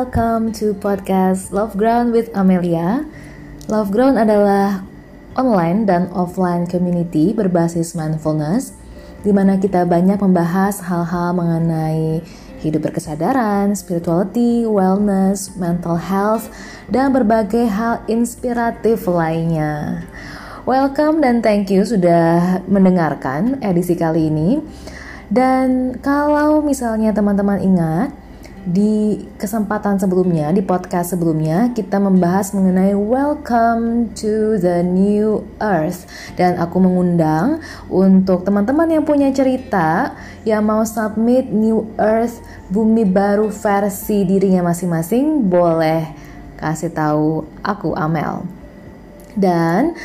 welcome to podcast Love Ground with Amelia. Love Ground adalah online dan offline community berbasis mindfulness di mana kita banyak membahas hal-hal mengenai hidup berkesadaran, spirituality, wellness, mental health, dan berbagai hal inspiratif lainnya. Welcome dan thank you sudah mendengarkan edisi kali ini. Dan kalau misalnya teman-teman ingat, di kesempatan sebelumnya, di podcast sebelumnya, kita membahas mengenai Welcome to the New Earth, dan aku mengundang untuk teman-teman yang punya cerita yang mau submit New Earth, bumi baru versi dirinya masing-masing, boleh kasih tahu aku Amel. Dan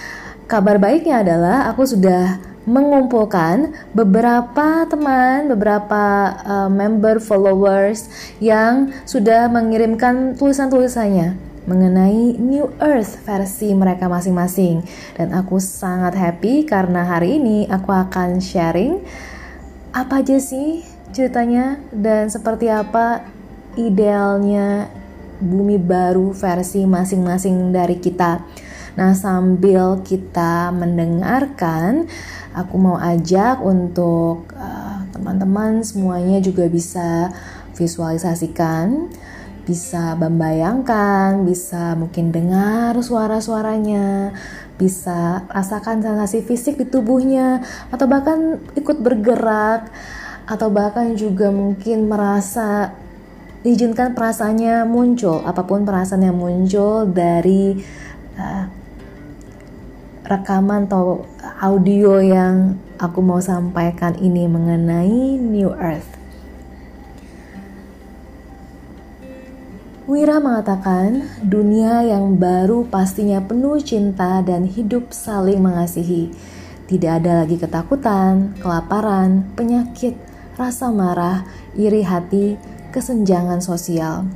kabar baiknya adalah aku sudah mengumpulkan beberapa teman, beberapa uh, member followers yang sudah mengirimkan tulisan-tulisannya mengenai New Earth versi mereka masing-masing dan aku sangat happy karena hari ini aku akan sharing apa aja sih ceritanya dan seperti apa idealnya bumi baru versi masing-masing dari kita. Nah, sambil kita mendengarkan aku mau ajak untuk uh, teman-teman uh, semuanya juga bisa visualisasikan, bisa membayangkan, bisa mungkin dengar suara-suaranya, bisa rasakan sensasi fisik di tubuhnya, atau bahkan ikut bergerak, atau bahkan juga mungkin merasa izinkan perasaannya muncul, apa pun perasaan yang muncul dari uh, rekaman atau audio yang aku mau sampaikan ini mengenai New Earth. Wira mengatakan, dunia yang baru pastinya penuh cinta dan hidup saling mengasihi. Tidak ada lagi ketakutan, kelaparan, penyakit, rasa marah, iri hati, kesenjangan sosial.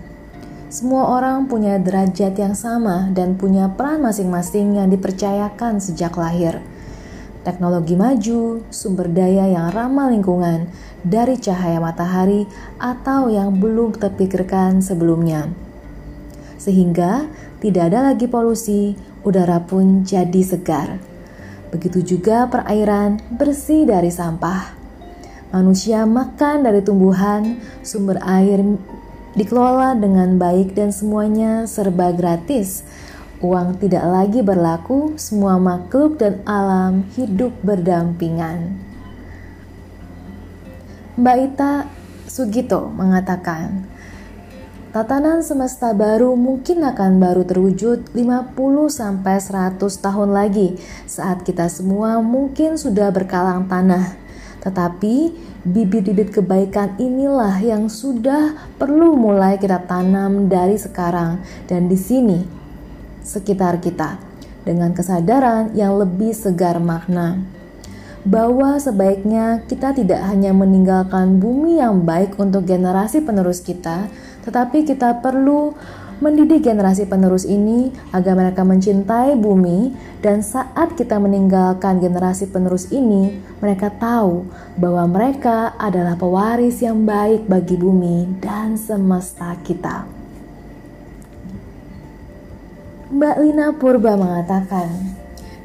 Semua orang punya derajat yang sama dan punya peran masing-masing yang dipercayakan sejak lahir. Teknologi maju, sumber daya yang ramah lingkungan, dari cahaya matahari atau yang belum terpikirkan sebelumnya. Sehingga tidak ada lagi polusi, udara pun jadi segar. Begitu juga perairan bersih dari sampah. Manusia makan dari tumbuhan, sumber air dikelola dengan baik dan semuanya serba gratis. Uang tidak lagi berlaku, semua makhluk dan alam hidup berdampingan. Mbak Ita Sugito mengatakan, Tatanan semesta baru mungkin akan baru terwujud 50 sampai 100 tahun lagi saat kita semua mungkin sudah berkalang tanah. Tetapi bibit-bibit kebaikan inilah yang sudah perlu mulai kita tanam dari sekarang dan di sini sekitar kita dengan kesadaran yang lebih segar makna. Bahwa sebaiknya kita tidak hanya meninggalkan bumi yang baik untuk generasi penerus kita, tetapi kita perlu mendidik generasi penerus ini agar mereka mencintai bumi dan saat kita meninggalkan generasi penerus ini, mereka tahu bahwa mereka adalah pewaris yang baik bagi bumi dan semesta kita. Mbak Lina Purba mengatakan,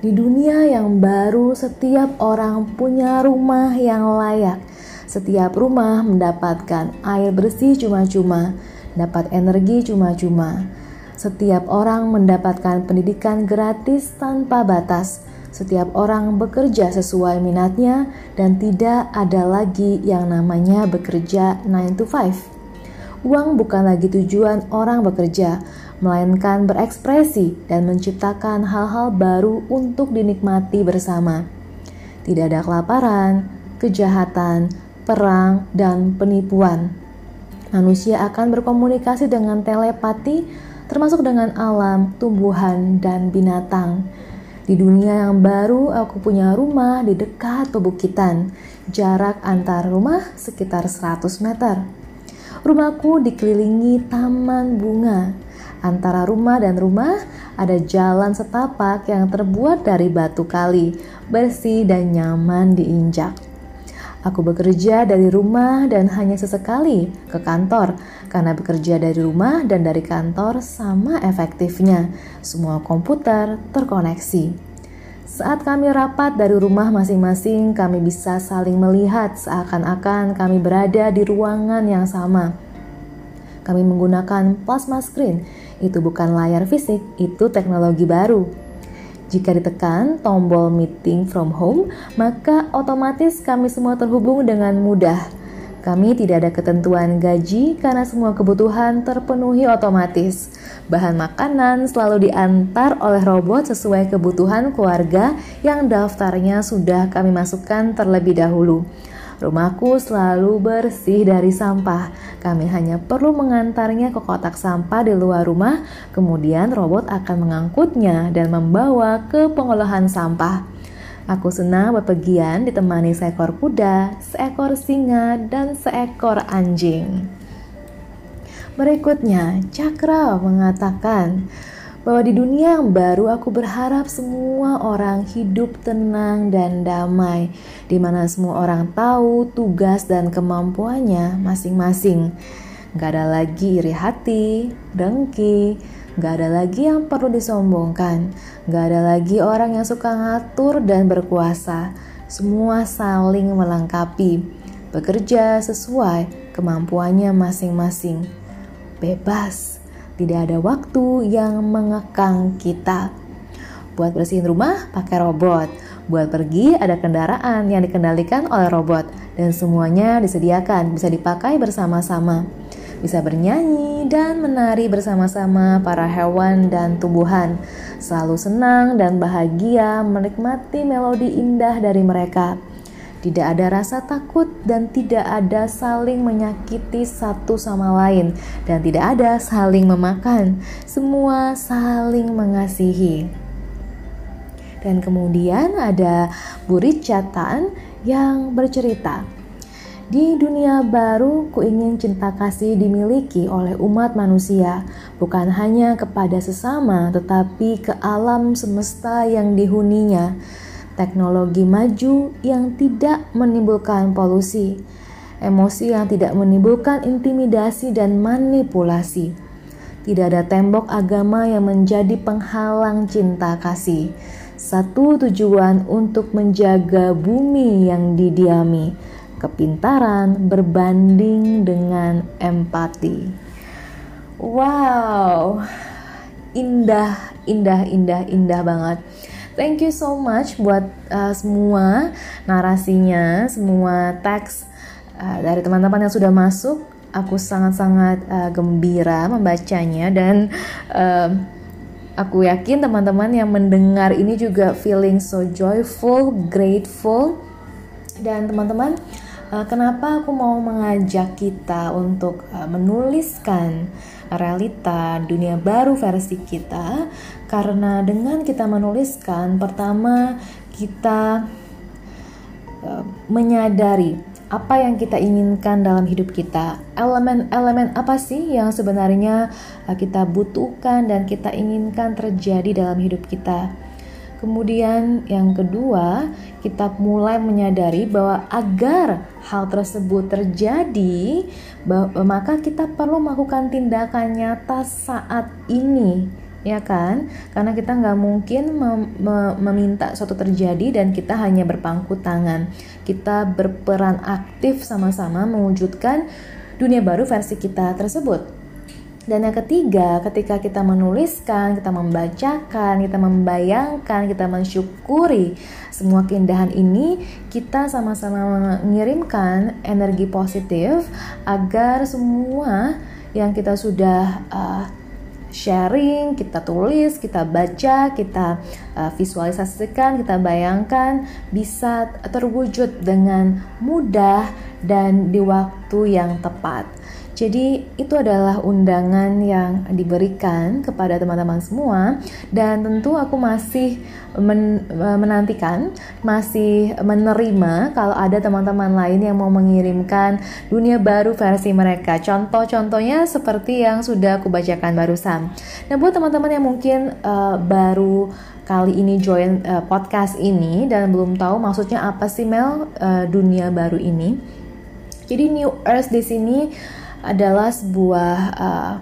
di dunia yang baru setiap orang punya rumah yang layak. Setiap rumah mendapatkan air bersih cuma-cuma dapat energi cuma-cuma. Setiap orang mendapatkan pendidikan gratis tanpa batas. Setiap orang bekerja sesuai minatnya dan tidak ada lagi yang namanya bekerja 9 to 5. Uang bukan lagi tujuan orang bekerja, melainkan berekspresi dan menciptakan hal-hal baru untuk dinikmati bersama. Tidak ada kelaparan, kejahatan, perang, dan penipuan manusia akan berkomunikasi dengan telepati, termasuk dengan alam, tumbuhan, dan binatang. Di dunia yang baru, aku punya rumah di dekat pebukitan. Jarak antar rumah sekitar 100 meter. Rumahku dikelilingi taman bunga. Antara rumah dan rumah ada jalan setapak yang terbuat dari batu kali, bersih dan nyaman diinjak. Aku bekerja dari rumah dan hanya sesekali ke kantor, karena bekerja dari rumah dan dari kantor sama efektifnya. Semua komputer terkoneksi. Saat kami rapat dari rumah masing-masing, kami bisa saling melihat seakan-akan kami berada di ruangan yang sama. Kami menggunakan plasma screen. Itu bukan layar fisik, itu teknologi baru. Jika ditekan tombol meeting from home, maka otomatis kami semua terhubung dengan mudah. Kami tidak ada ketentuan gaji karena semua kebutuhan terpenuhi otomatis. Bahan makanan selalu diantar oleh robot sesuai kebutuhan keluarga yang daftarnya sudah kami masukkan terlebih dahulu. Rumahku selalu bersih dari sampah. Kami hanya perlu mengantarnya ke kotak sampah di luar rumah, kemudian robot akan mengangkutnya dan membawa ke pengolahan sampah. Aku senang bepergian ditemani seekor kuda, seekor singa, dan seekor anjing. Berikutnya, Cakra mengatakan, bahwa di dunia yang baru aku berharap semua orang hidup tenang dan damai, di mana semua orang tahu tugas dan kemampuannya masing-masing. Gak ada lagi iri hati, dengki, gak ada lagi yang perlu disombongkan, gak ada lagi orang yang suka ngatur dan berkuasa. Semua saling melengkapi, bekerja sesuai kemampuannya masing-masing. Bebas tidak ada waktu yang mengekang kita. Buat bersihin rumah pakai robot. Buat pergi ada kendaraan yang dikendalikan oleh robot dan semuanya disediakan bisa dipakai bersama-sama. Bisa bernyanyi dan menari bersama-sama para hewan dan tumbuhan. Selalu senang dan bahagia menikmati melodi indah dari mereka. Tidak ada rasa takut dan tidak ada saling menyakiti satu sama lain dan tidak ada saling memakan. Semua saling mengasihi. Dan kemudian ada burit catatan yang bercerita. Di dunia baru, ku ingin cinta kasih dimiliki oleh umat manusia, bukan hanya kepada sesama, tetapi ke alam semesta yang dihuninya teknologi maju yang tidak menimbulkan polusi, emosi yang tidak menimbulkan intimidasi dan manipulasi. Tidak ada tembok agama yang menjadi penghalang cinta kasih. Satu tujuan untuk menjaga bumi yang didiami, kepintaran berbanding dengan empati. Wow, indah, indah, indah, indah banget. Thank you so much buat uh, semua narasinya, semua teks uh, dari teman-teman yang sudah masuk. Aku sangat-sangat uh, gembira membacanya dan uh, aku yakin teman-teman yang mendengar ini juga feeling so joyful, grateful dan teman-teman uh, kenapa aku mau mengajak kita untuk uh, menuliskan realita dunia baru versi kita karena dengan kita menuliskan pertama kita uh, menyadari apa yang kita inginkan dalam hidup kita. Elemen-elemen apa sih yang sebenarnya uh, kita butuhkan dan kita inginkan terjadi dalam hidup kita Kemudian yang kedua, kita mulai menyadari bahwa agar hal tersebut terjadi, maka kita perlu melakukan tindakan nyata saat ini, ya kan? Karena kita nggak mungkin mem meminta suatu terjadi dan kita hanya berpangku tangan. Kita berperan aktif sama-sama mewujudkan dunia baru versi kita tersebut. Dan yang ketiga, ketika kita menuliskan, kita membacakan, kita membayangkan, kita mensyukuri semua keindahan ini, kita sama-sama mengirimkan energi positif agar semua yang kita sudah uh, sharing, kita tulis, kita baca, kita uh, visualisasikan, kita bayangkan bisa terwujud dengan mudah dan di waktu yang tepat. Jadi itu adalah undangan yang diberikan kepada teman-teman semua dan tentu aku masih men menantikan, masih menerima kalau ada teman-teman lain yang mau mengirimkan dunia baru versi mereka. Contoh-contohnya seperti yang sudah aku bacakan barusan. Nah, buat teman-teman yang mungkin uh, baru kali ini join uh, podcast ini dan belum tahu maksudnya apa sih Mel uh, dunia baru ini. Jadi New Earth di sini adalah sebuah uh,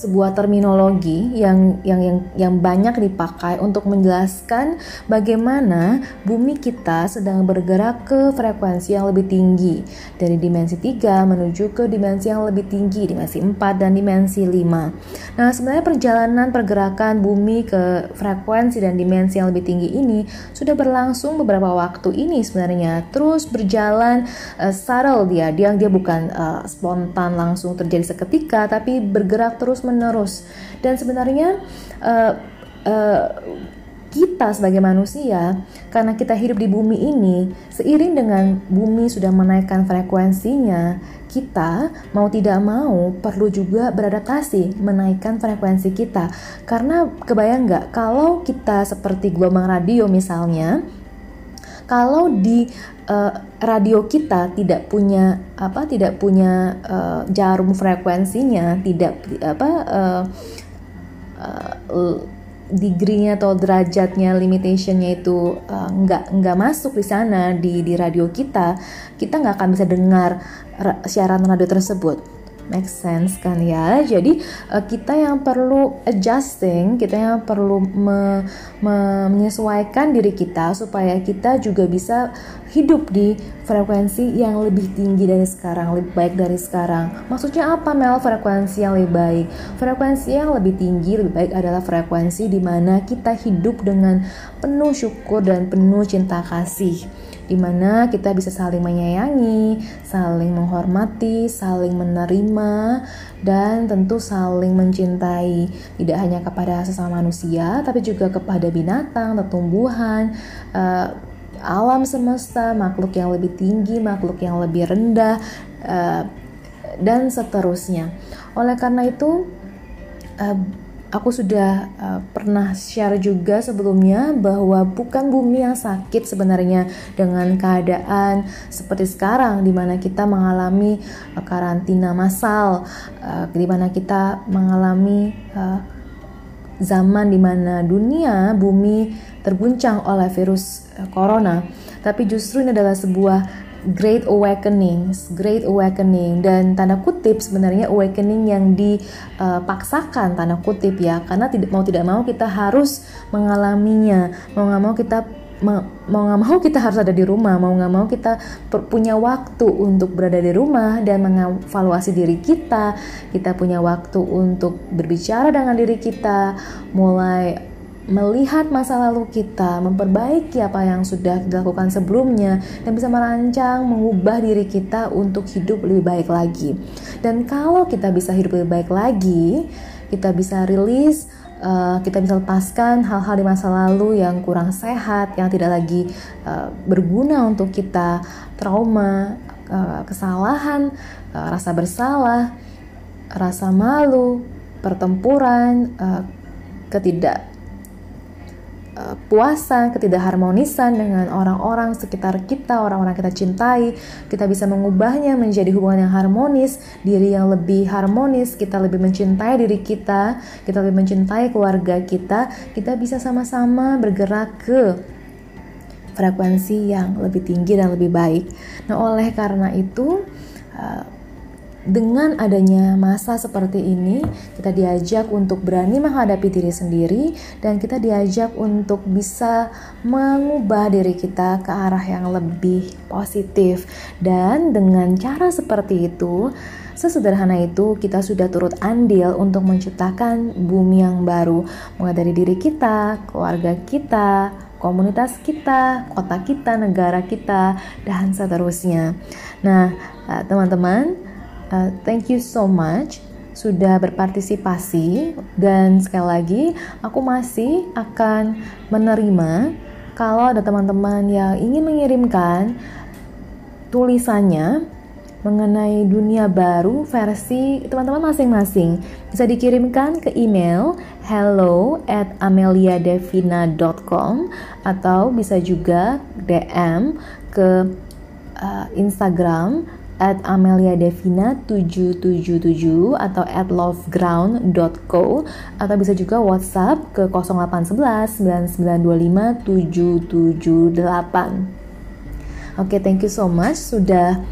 sebuah terminologi yang yang yang yang banyak dipakai untuk menjelaskan bagaimana bumi kita sedang bergerak ke frekuensi yang lebih tinggi dari dimensi 3 menuju ke dimensi yang lebih tinggi dimensi 4 dan dimensi 5. Nah, sebenarnya perjalanan pergerakan bumi ke frekuensi dan dimensi yang lebih tinggi ini sudah berlangsung beberapa waktu ini sebenarnya terus berjalan uh, subtle dia dia dia bukan uh, spontan langsung terjadi seketika tapi bergerak terus menerus dan sebenarnya uh, uh, kita sebagai manusia karena kita hidup di bumi ini seiring dengan bumi sudah menaikkan frekuensinya kita mau tidak mau perlu juga beradaptasi menaikkan frekuensi kita. Karena kebayang nggak kalau kita seperti gelombang radio misalnya kalau di uh, radio kita tidak punya apa tidak punya uh, jarum frekuensinya tidak apa uh, uh, degree-nya atau derajatnya limitationnya itu uh, nggak nggak masuk di sana di di radio kita kita nggak akan bisa dengar siaran radio tersebut make sense kan ya jadi uh, kita yang perlu adjusting kita yang perlu me, me, menyesuaikan diri kita supaya kita juga bisa hidup di frekuensi yang lebih tinggi dari sekarang, lebih baik dari sekarang. Maksudnya apa Mel frekuensi yang lebih baik? Frekuensi yang lebih tinggi, lebih baik adalah frekuensi di mana kita hidup dengan penuh syukur dan penuh cinta kasih di mana kita bisa saling menyayangi, saling menghormati, saling menerima, dan tentu saling mencintai. Tidak hanya kepada sesama manusia, tapi juga kepada binatang, tumbuhan, uh, alam semesta, makhluk yang lebih tinggi, makhluk yang lebih rendah, uh, dan seterusnya. Oleh karena itu, uh, Aku sudah uh, pernah share juga sebelumnya bahwa bukan bumi yang sakit sebenarnya dengan keadaan seperti sekarang di mana kita mengalami uh, karantina massal, uh, di mana kita mengalami uh, zaman di mana dunia bumi terguncang oleh virus uh, corona. Tapi justru ini adalah sebuah great awakening, great awakening dan tanda kutip sebenarnya awakening yang dipaksakan tanda kutip ya. Karena tidak mau tidak mau kita harus mengalaminya. Mau nggak mau kita mau nggak mau kita harus ada di rumah. Mau nggak mau kita punya waktu untuk berada di rumah dan mengevaluasi diri kita. Kita punya waktu untuk berbicara dengan diri kita mulai melihat masa lalu kita, memperbaiki apa yang sudah dilakukan sebelumnya, dan bisa merancang, mengubah diri kita untuk hidup lebih baik lagi. Dan kalau kita bisa hidup lebih baik lagi, kita bisa rilis, uh, kita bisa lepaskan hal-hal di masa lalu yang kurang sehat, yang tidak lagi uh, berguna untuk kita, trauma, uh, kesalahan, uh, rasa bersalah, rasa malu, pertempuran, uh, ketidak kepuasan, ketidakharmonisan dengan orang-orang sekitar kita, orang-orang kita cintai, kita bisa mengubahnya menjadi hubungan yang harmonis, diri yang lebih harmonis, kita lebih mencintai diri kita, kita lebih mencintai keluarga kita, kita bisa sama-sama bergerak ke frekuensi yang lebih tinggi dan lebih baik. Nah, oleh karena itu, uh, dengan adanya masa seperti ini, kita diajak untuk berani menghadapi diri sendiri, dan kita diajak untuk bisa mengubah diri kita ke arah yang lebih positif. Dan dengan cara seperti itu, sesederhana itu, kita sudah turut andil untuk menciptakan bumi yang baru, mulai dari diri kita, keluarga kita, komunitas kita, kota kita, negara kita, dan seterusnya. Nah, eh, teman-teman Uh, thank you so much sudah berpartisipasi dan sekali lagi aku masih akan menerima kalau ada teman-teman yang ingin mengirimkan tulisannya mengenai dunia baru versi teman-teman masing-masing. Bisa dikirimkan ke email hello at ameliadevina.com atau bisa juga DM ke uh, Instagram at ameliadevina777 atau at loveground.co atau bisa juga WhatsApp ke 0811 9925 778. Oke, okay, thank you so much sudah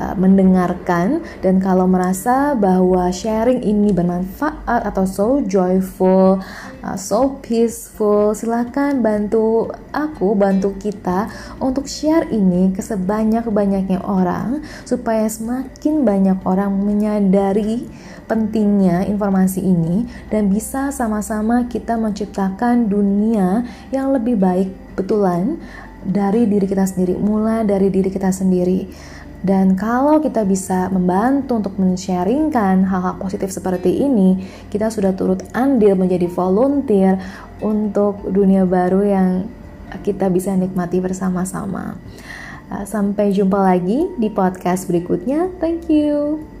uh, mendengarkan dan kalau merasa bahwa sharing ini bermanfaat atau so joyful, uh, so peaceful, silahkan bantu aku, bantu kita untuk share ini ke sebanyak-banyaknya orang supaya semakin banyak orang menyadari pentingnya informasi ini dan bisa sama-sama kita menciptakan dunia yang lebih baik betulan dari diri kita sendiri, mulai dari diri kita sendiri. Dan kalau kita bisa membantu untuk men-sharingkan hal-hal positif seperti ini, kita sudah turut andil menjadi volunteer untuk dunia baru yang kita bisa nikmati bersama-sama. Uh, sampai jumpa lagi di podcast berikutnya. Thank you.